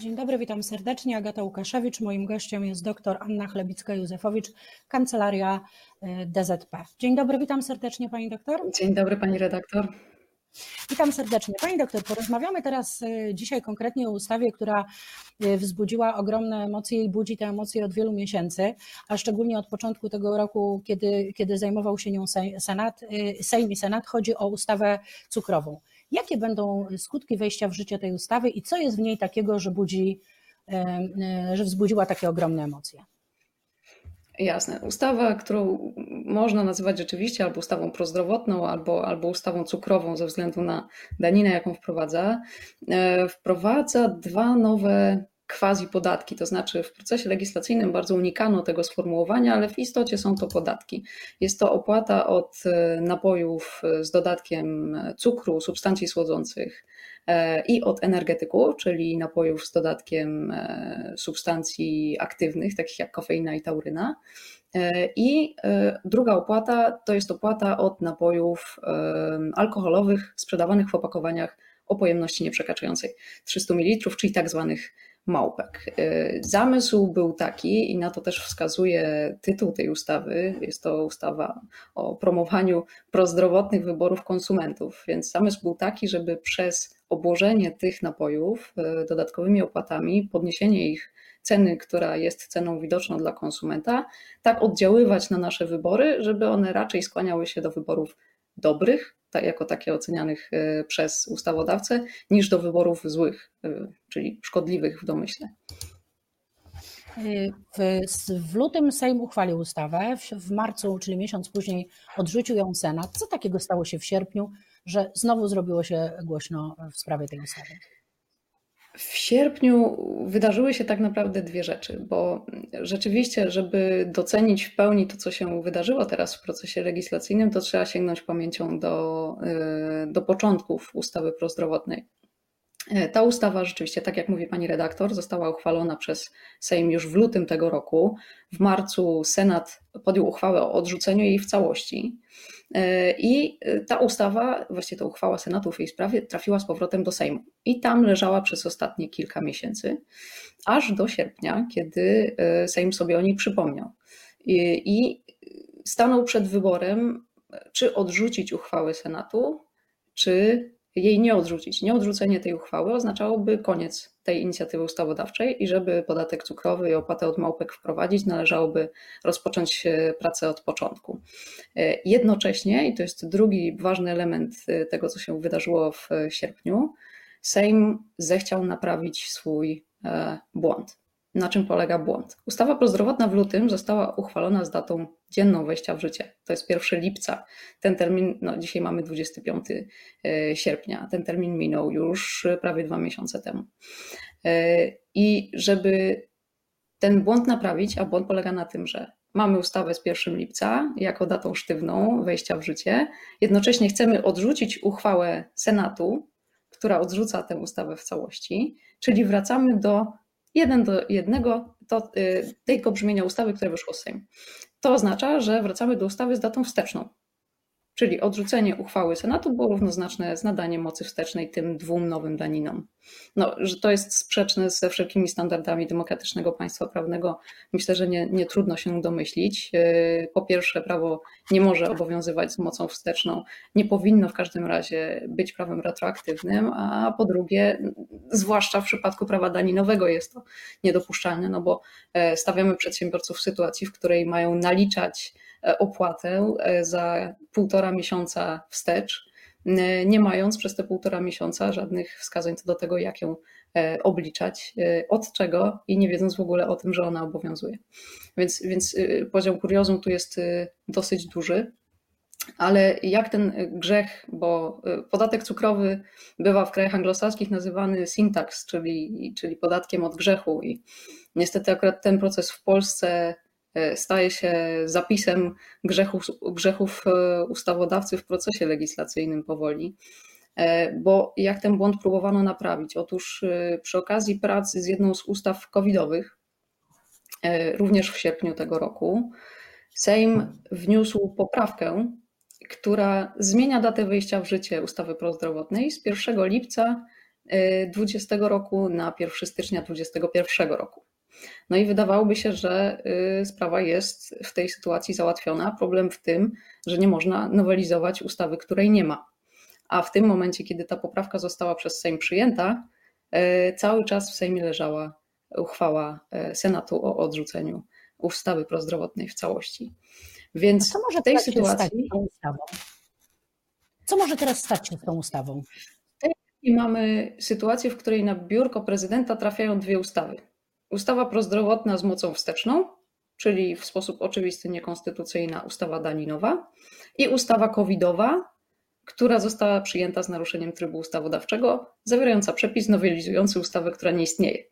Dzień dobry, witam serdecznie. Agata Łukaszewicz. Moim gościem jest dr Anna Chlebicka-Józefowicz, Kancelaria y, DZP. Dzień dobry, witam serdecznie pani doktor. Dzień dobry pani redaktor. Witam serdecznie. Pani doktor, porozmawiamy teraz y, dzisiaj konkretnie o ustawie, która y, wzbudziła ogromne emocje i budzi te emocje od wielu miesięcy, a szczególnie od początku tego roku, kiedy, kiedy zajmował się nią Senat, Sejm i Senat. Chodzi o ustawę cukrową. Jakie będą skutki wejścia w życie tej ustawy i co jest w niej takiego, że budzi, że wzbudziła takie ogromne emocje? Jasne. Ustawa, którą można nazywać rzeczywiście albo ustawą prozdrowotną, albo, albo ustawą cukrową ze względu na daninę, jaką wprowadza, e, wprowadza dwa nowe quasi podatki, to znaczy w procesie legislacyjnym bardzo unikano tego sformułowania, ale w istocie są to podatki. Jest to opłata od e, napojów z dodatkiem cukru, substancji słodzących e, i od energetyków, czyli napojów z dodatkiem e, substancji aktywnych, takich jak kofeina i tauryna. I druga opłata to jest opłata od napojów alkoholowych sprzedawanych w opakowaniach o pojemności nieprzekraczającej 300 ml, czyli tak zwanych małpek. Y, zamysł był taki, i na to też wskazuje tytuł tej ustawy, jest to ustawa o promowaniu prozdrowotnych wyborów konsumentów, więc zamysł był taki, żeby przez obłożenie tych napojów y, dodatkowymi opłatami, podniesienie ich ceny, która jest ceną widoczną dla konsumenta, tak oddziaływać na nasze wybory, żeby one raczej skłaniały się do wyborów dobrych, jako takie ocenianych e, przez ustawodawcę, niż do wyborów złych, e, czyli szkodliwych w domyśle. W, w, lutym Sejm uchwalił ustawę, w, w, marcu, czyli miesiąc później, odrzucił ją Senat. Co takiego stało się w sierpniu, że znowu zrobiło się głośno w sprawie tej ustawy? W sierpniu wydarzyły się tak naprawdę dwie rzeczy, bo rzeczywiście, żeby docenić w pełni to, co się wydarzyło teraz w procesie legislacyjnym, to trzeba sięgnąć pamięcią do, y, do początków ustawy prozdrowotnej. E, ta ustawa rzeczywiście, tak jak mówi pani redaktor, została uchwalona przez Sejm już w lutym tego roku. W marcu Senat podjął uchwałę o odrzuceniu jej w całości. E, I ta ustawa, właściwie ta uchwała Senatu w jej sprawie, trafiła z powrotem do Sejmu. I tam leżała przez ostatnie kilka miesięcy, aż do sierpnia, kiedy e, Sejm sobie o niej przypomniał. I stanął przed wyborem, czy odrzucić uchwałę Senatu, czy jej nie odrzucić. Nieodrzucenie tej uchwały oznaczałoby koniec tej inicjatywy ustawodawczej i żeby podatek cukrowy i opłatę od małpek wprowadzić, należałoby rozpocząć e, pracę od początku. E, jednocześnie, i to jest drugi ważny element e, tego, co się wydarzyło w sierpniu, Sejm zechciał naprawić swój błąd. Na czym polega błąd? Ustawa prozdrowotna w lutym została uchwalona z datą dzienną wejścia w życie. To jest 1 lipca. Ten termin, no dzisiaj mamy 25 e, sierpnia, ten termin minął już prawie dwa miesiące temu. E, I żeby ten błąd naprawić, a błąd polega na tym, że mamy ustawę z 1 lipca jako datą sztywną wejścia w życie, jednocześnie chcemy odrzucić uchwałę Senatu, która odrzuca tę ustawę w całości, czyli wracamy do jeden do jednego to, y, tego brzmienia ustawy, które wyszło z Sejmu. To oznacza, że wracamy do ustawy z datą wsteczną. Czyli odrzucenie uchwały Senatu było równoznaczne z nadaniem mocy wstecznej tym dwóm nowym daninom. No, że to jest sprzeczne ze wszelkimi standardami demokratycznego państwa prawnego, myślę, że nie, nie trudno się domyślić. Yy, po pierwsze, prawo nie może obowiązywać z mocą wsteczną, nie powinno w każdym razie być prawem retroaktywnym, a po drugie, zwłaszcza w przypadku prawa daninowego jest to niedopuszczalne, no bo e, stawiamy przedsiębiorców w sytuacji, w której mają naliczać E, opłatę e, za półtora miesiąca wstecz, nie mając przez te półtora miesiąca żadnych wskazań co do tego, jak ją e, obliczać, od czego i nie wiedząc w ogóle o tym, że ona obowiązuje. Więc, więc poziom kuriozum tu jest dosyć duży. Ale jak ten grzech, bo podatek cukrowy bywa w krajach anglosaskich nazywany syntax, czyli, czyli podatkiem od grzechu, i niestety akurat ten proces w Polsce E, staje się zapisem grzechów, grzechów e, ustawodawcy w procesie legislacyjnym powoli. E, bo jak ten błąd próbowano naprawić? Otóż przy okazji pracy z jedną z ustaw covidowych, również w sierpniu tego roku, Sejm wniósł poprawkę, która zmienia datę wejścia w życie ustawy prozdrowotnej z 1 lipca 2020 roku na 1 stycznia 2021 roku. No i wydawałoby się, że sprawa jest w tej sytuacji załatwiona. Problem w tym, że nie można nowelizować ustawy, której nie ma. A w tym momencie, kiedy ta poprawka została przez Sejm przyjęta, cały czas w Sejmie leżała uchwała Senatu o odrzuceniu ustawy prozdrowotnej w całości. Więc co może w tej sytuacji. Co może teraz stać się z tą ustawą? Mamy sytuację, w której na biurko prezydenta trafiają dwie ustawy. Ustawa prozdrowotna z mocą wsteczną, czyli w sposób oczywisty niekonstytucyjna ustawa daninowa, i ustawa covidowa, która została przyjęta z naruszeniem trybu ustawodawczego, zawierająca przepis nowelizujący ustawę, która nie istnieje.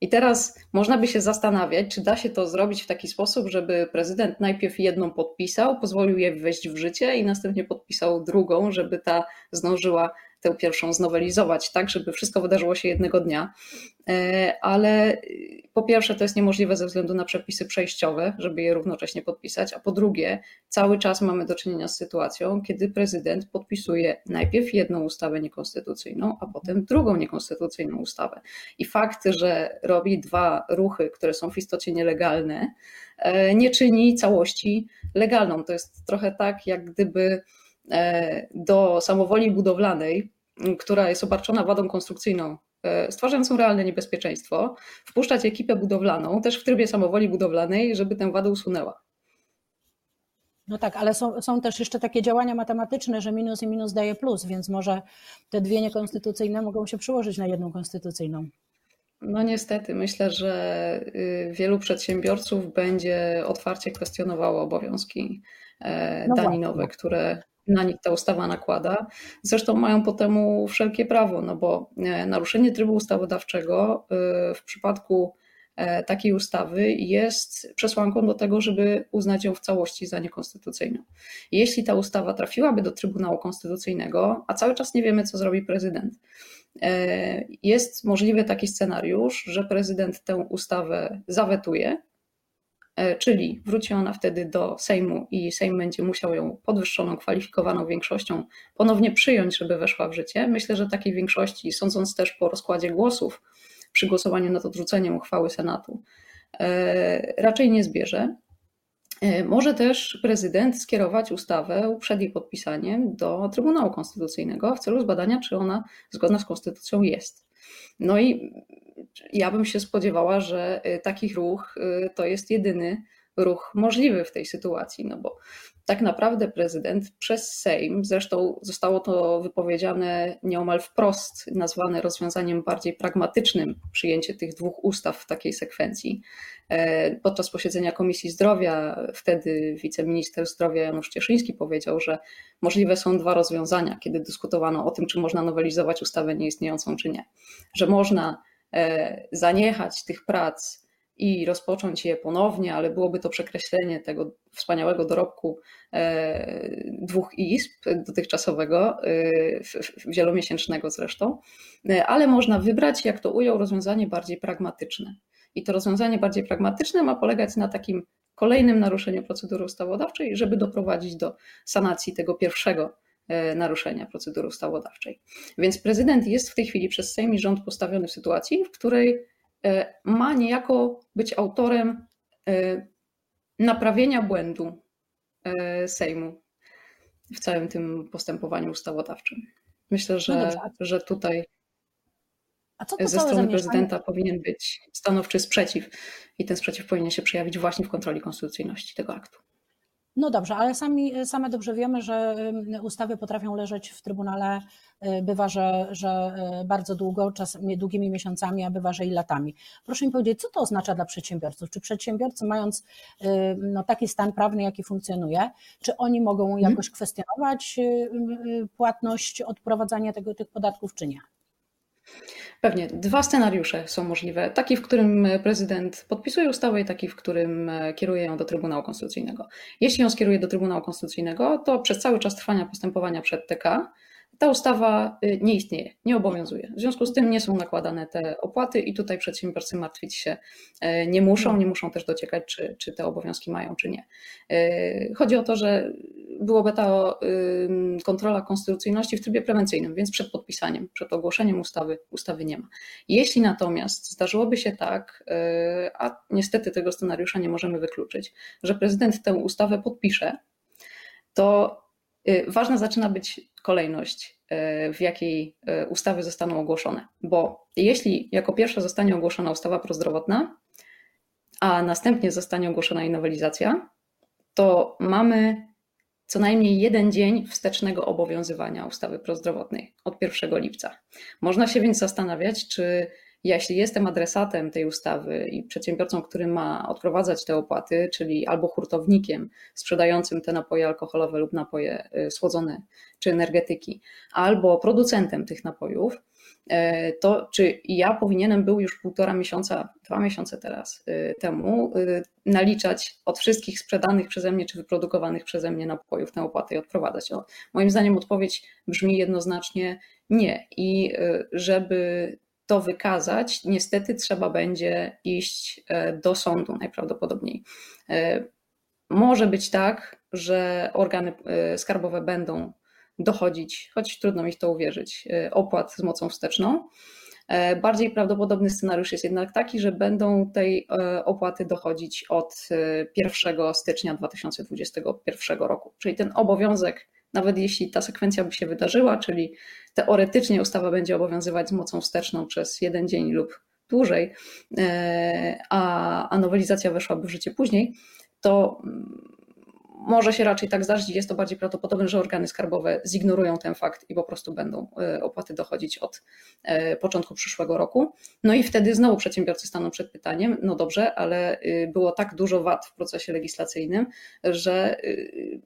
I teraz można by się zastanawiać, czy da się to zrobić w taki sposób, żeby prezydent najpierw jedną podpisał, pozwolił jej wejść w życie i następnie podpisał drugą, żeby ta zdążyła tę pierwszą znowelizować, tak, żeby wszystko wydarzyło się jednego dnia. E, ale po pierwsze, to jest niemożliwe ze względu na przepisy przejściowe, żeby je równocześnie podpisać, a po drugie, cały czas mamy do czynienia z sytuacją, kiedy prezydent podpisuje najpierw jedną ustawę niekonstytucyjną, a potem drugą niekonstytucyjną ustawę. I fakt, że robi dwa ruchy, które są w istocie nielegalne, e, nie czyni całości legalną. To jest trochę tak, jak gdyby e, do samowoli budowlanej która jest obarczona wadą konstrukcyjną, e, stwarzającą realne niebezpieczeństwo, wpuszczać ekipę budowlaną też w trybie samowoli budowlanej, żeby tę wadę usunęła. No tak, ale są, są też jeszcze takie działania matematyczne, że minus i minus daje plus, więc może te dwie niekonstytucyjne mogą się przyłożyć na jedną konstytucyjną. No niestety, myślę, że y, wielu przedsiębiorców będzie otwarcie kwestionowało obowiązki e, no daninowe, które na nich ta ustawa nakłada. Zresztą mają po temu wszelkie prawo, no bo e, naruszenie trybu ustawodawczego e, w przypadku e, takiej ustawy jest przesłanką do tego, żeby uznać ją w całości za niekonstytucyjną. Jeśli ta ustawa trafiłaby do Trybunału Konstytucyjnego, a cały czas nie wiemy, co zrobi prezydent, jest możliwy taki scenariusz, że prezydent tę ustawę zawetuje, czyli wróci ona wtedy do Sejmu i Sejm będzie musiał ją podwyższoną, kwalifikowaną większością ponownie przyjąć, żeby weszła w życie. Myślę, że takiej większości, sądząc też po rozkładzie głosów przy głosowaniu nad odrzuceniem uchwały Senatu, e, raczej nie zbierze. E, może też prezydent skierować ustawę przed jej podpisaniem do Trybunału Konstytucyjnego w celu zbadania, czy ona zgodna z konstytucją jest. No i ja bym się spodziewała, że y, taki ruch y, to jest jedyny ruch możliwy w tej sytuacji, no bo tak naprawdę prezydent przez Sejm, zresztą zostało to wypowiedziane nieomal wprost, nazwane rozwiązaniem bardziej pragmatycznym, przyjęcie tych dwóch ustaw w takiej sekwencji. E, podczas posiedzenia Komisji Zdrowia, wtedy wiceminister zdrowia Janusz Cieszyński powiedział, że możliwe są dwa rozwiązania, kiedy dyskutowano o tym, czy można nowelizować ustawę nieistniejącą, czy nie. Że można zaniechać tych prac i rozpocząć je ponownie, ale byłoby to przekreślenie tego wspaniałego dorobku e, dwóch izb dotychczasowego, e, wielomiesięcznego zresztą, ale można wybrać, jak to ujął, rozwiązanie bardziej pragmatyczne. I to rozwiązanie bardziej pragmatyczne ma polegać na takim kolejnym naruszeniu procedury ustawodawczej, żeby doprowadzić do sanacji tego pierwszego E, naruszenia procedury ustawodawczej. Więc prezydent jest w tej chwili przez Sejm i rząd postawiony w sytuacji, w której e, ma niejako być autorem e, naprawienia błędu Sejmu w całym tym postępowaniu ustawodawczym. Myślę, że, no że tutaj ze strony prezydenta powinien być stanowczy sprzeciw i ten sprzeciw powinien się przejawić właśnie w kontroli konstytucyjności tego aktu. No dobrze, ale sami, same dobrze wiemy, że ustawy potrafią leżeć w Trybunale, y, bywa, że, że y, bardzo długo, czasami długimi miesiącami, a bywa, że i latami. Proszę mi powiedzieć, co to oznacza dla przedsiębiorców? Czy przedsiębiorcy, mając y, no, taki stan prawny, jaki funkcjonuje, czy oni mogą mhm. jakoś kwestionować płatność, odprowadzania tego, tych podatków, czy nie? Pewnie. Dwa scenariusze są możliwe. Taki, w którym prezydent podpisuje ustawę i taki, w którym kieruje ją do Trybunału Konstytucyjnego. Jeśli ją skieruje do Trybunału Konstytucyjnego, to przez cały czas trwania postępowania przed TK ta ustawa y, nie istnieje, nie obowiązuje. W związku z tym nie są nakładane te opłaty i tutaj przedsiębiorcy martwić się e, nie muszą, nie muszą też dociekać, czy, czy te obowiązki mają, czy nie. E, chodzi o to, że byłoby ta kontrola konstytucyjności w trybie prewencyjnym, więc przed podpisaniem, przed ogłoszeniem ustawy, ustawy nie ma. Jeśli natomiast zdarzyłoby się tak, e, a niestety tego scenariusza nie możemy wykluczyć, że prezydent tę ustawę podpisze, to ważna zaczyna być kolejność, e, w jakiej e, ustawy zostaną ogłoszone. Bo jeśli jako pierwsza zostanie ogłoszona ustawa prozdrowotna, a następnie zostanie ogłoszona jej nowelizacja, to mamy co najmniej jeden dzień wstecznego obowiązywania ustawy prozdrowotnej od 1 lipca. Można się więc zastanawiać, czy jeśli jestem adresatem tej ustawy i przedsiębiorcą, który ma odprowadzać te opłaty, czyli albo hurtownikiem sprzedającym te napoje alkoholowe lub napoje y, słodzone czy energetyki, albo producentem tych napojów, e, to czy ja powinienem był już półtora miesiąca, dwa miesiące teraz y, temu y, naliczać od wszystkich sprzedanych przeze mnie czy wyprodukowanych przeze mnie napojów tę opłatę i odprowadzać? No, moim zdaniem odpowiedź brzmi jednoznacznie nie. I żeby to wykazać, niestety trzeba będzie iść e, do sądu najprawdopodobniej. E, może być tak, że organy e, skarbowe będą dochodzić, choć trudno mi w to uwierzyć, opłat z mocą wsteczną. Bardziej prawdopodobny scenariusz jest jednak taki, że będą tej opłaty dochodzić od 1 stycznia 2021 roku. Czyli ten obowiązek nawet jeśli ta sekwencja by się wydarzyła, czyli teoretycznie ustawa będzie obowiązywać z mocą wsteczną przez jeden dzień lub dłużej, e, a, a nowelizacja weszłaby w życie później, to mm, może się raczej tak zdarzyć. Jest to bardziej prawdopodobne, że organy skarbowe zignorują ten fakt i po prostu będą e, opłaty dochodzić od e, początku przyszłego roku. No i wtedy znowu przedsiębiorcy staną przed pytaniem: no dobrze, ale y, było tak dużo wad w procesie legislacyjnym, że y,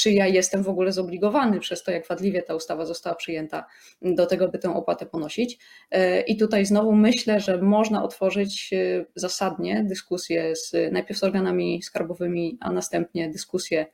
czy ja jestem w ogóle zobligowany przez to, jak wadliwie ta ustawa została przyjęta, do tego, by tę opłatę ponosić. E, I tutaj znowu myślę, że można otworzyć e, zasadnie dyskusję z, najpierw z organami skarbowymi, a następnie dyskusję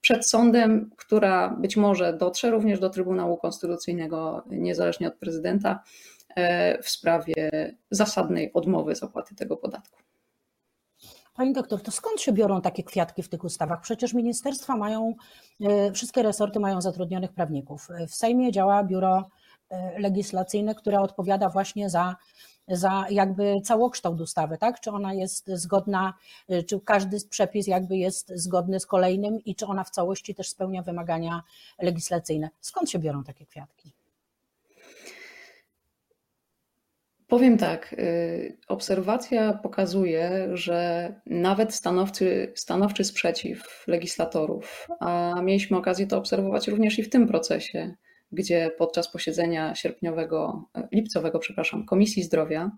przed sądem, która być może dotrze również do Trybunału Konstytucyjnego, niezależnie od prezydenta, e, w sprawie zasadnej odmowy zapłaty tego podatku. Pani doktor, to skąd się biorą takie kwiatki w tych ustawach? Przecież ministerstwa mają, e, wszystkie resorty mają zatrudnionych prawników. W Sejmie działa biuro e, legislacyjne, które odpowiada właśnie za, za jakby całokształt ustawy, tak? Czy ona jest zgodna, e, czy każdy przepis jakby jest zgodny z kolejnym i czy ona w całości też spełnia wymagania legislacyjne. Skąd się biorą takie kwiatki? Powiem tak, y, obserwacja pokazuje, że nawet stanowczy, stanowczy sprzeciw legislatorów, a mieliśmy okazję to obserwować również i w tym procesie, gdzie podczas posiedzenia sierpniowego, lipcowego, przepraszam, Komisji Zdrowia,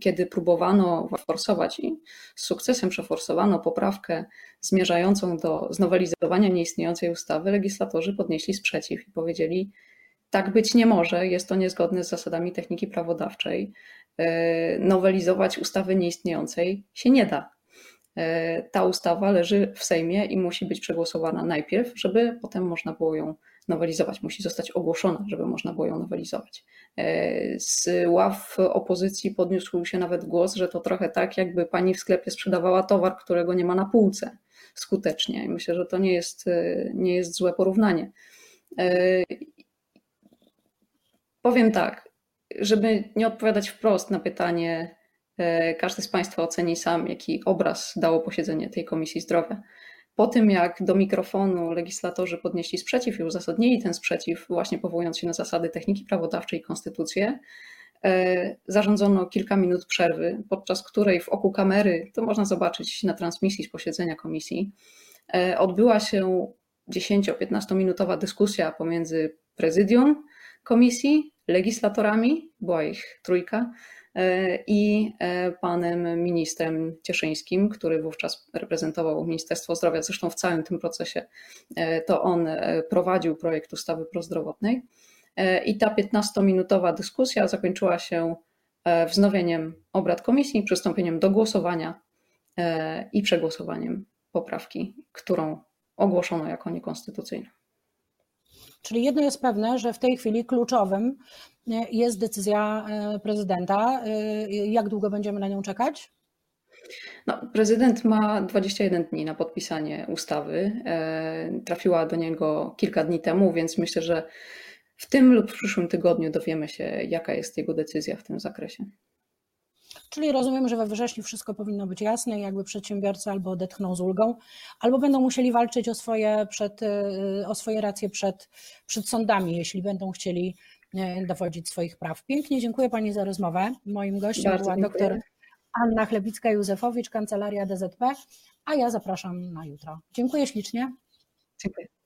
kiedy próbowano forsować i z sukcesem przeforsowano poprawkę zmierzającą do znowelizowania nieistniejącej ustawy, legislatorzy podnieśli sprzeciw i powiedzieli, tak być nie może, jest to niezgodne z zasadami techniki prawodawczej. E, nowelizować ustawy nieistniejącej się nie da. E, ta ustawa leży w Sejmie i musi być przegłosowana najpierw, żeby potem można było ją nowelizować. Musi zostać ogłoszona, żeby można było ją nowelizować. E, z ław opozycji podniósł się nawet głos, że to trochę tak, jakby pani w sklepie sprzedawała towar, którego nie ma na półce skutecznie. I myślę, że to nie jest, nie jest złe porównanie. Powiem tak, żeby nie odpowiadać wprost na pytanie, e, każdy z Państwa oceni sam, jaki obraz dało posiedzenie tej Komisji Zdrowia. Po tym, jak do mikrofonu legislatorzy podnieśli sprzeciw i uzasadnili ten sprzeciw, właśnie powołując się na zasady techniki prawodawczej i konstytucję, e, zarządzono kilka minut przerwy, podczas której w oku kamery, to można zobaczyć na transmisji z posiedzenia komisji, e, odbyła się 10-15 minutowa dyskusja pomiędzy prezydium komisji, legislatorami, była ich trójka, e, i e, panem ministrem Cieszyńskim, który wówczas reprezentował Ministerstwo Zdrowia. Zresztą w całym tym procesie e, to on prowadził projekt ustawy prozdrowotnej. I ta 15-minutowa dyskusja zakończyła się wznowieniem obrad komisji, przystąpieniem do głosowania i przegłosowaniem poprawki, którą ogłoszono jako niekonstytucyjną. Czyli jedno jest pewne, że w tej chwili kluczowym jest decyzja prezydenta. Jak długo będziemy na nią czekać? No, prezydent ma 21 dni na podpisanie ustawy. Trafiła do niego kilka dni temu, więc myślę, że w tym lub w przyszłym tygodniu dowiemy się, jaka jest jego decyzja w tym zakresie. Czyli rozumiem, że we wrześniu wszystko powinno być jasne, jakby przedsiębiorcy albo odetchną z ulgą, albo będą musieli walczyć o swoje, przed, y, o swoje racje przed, przed sądami, jeśli będą chcieli y, dowodzić swoich praw. Pięknie dziękuję Pani za rozmowę. Moim gościem Bardzo była dziękuję. doktor Anna Chlebicka-Józefowicz, Kancelaria DZP, a ja zapraszam na jutro. Dziękuję ślicznie. Dziękuję.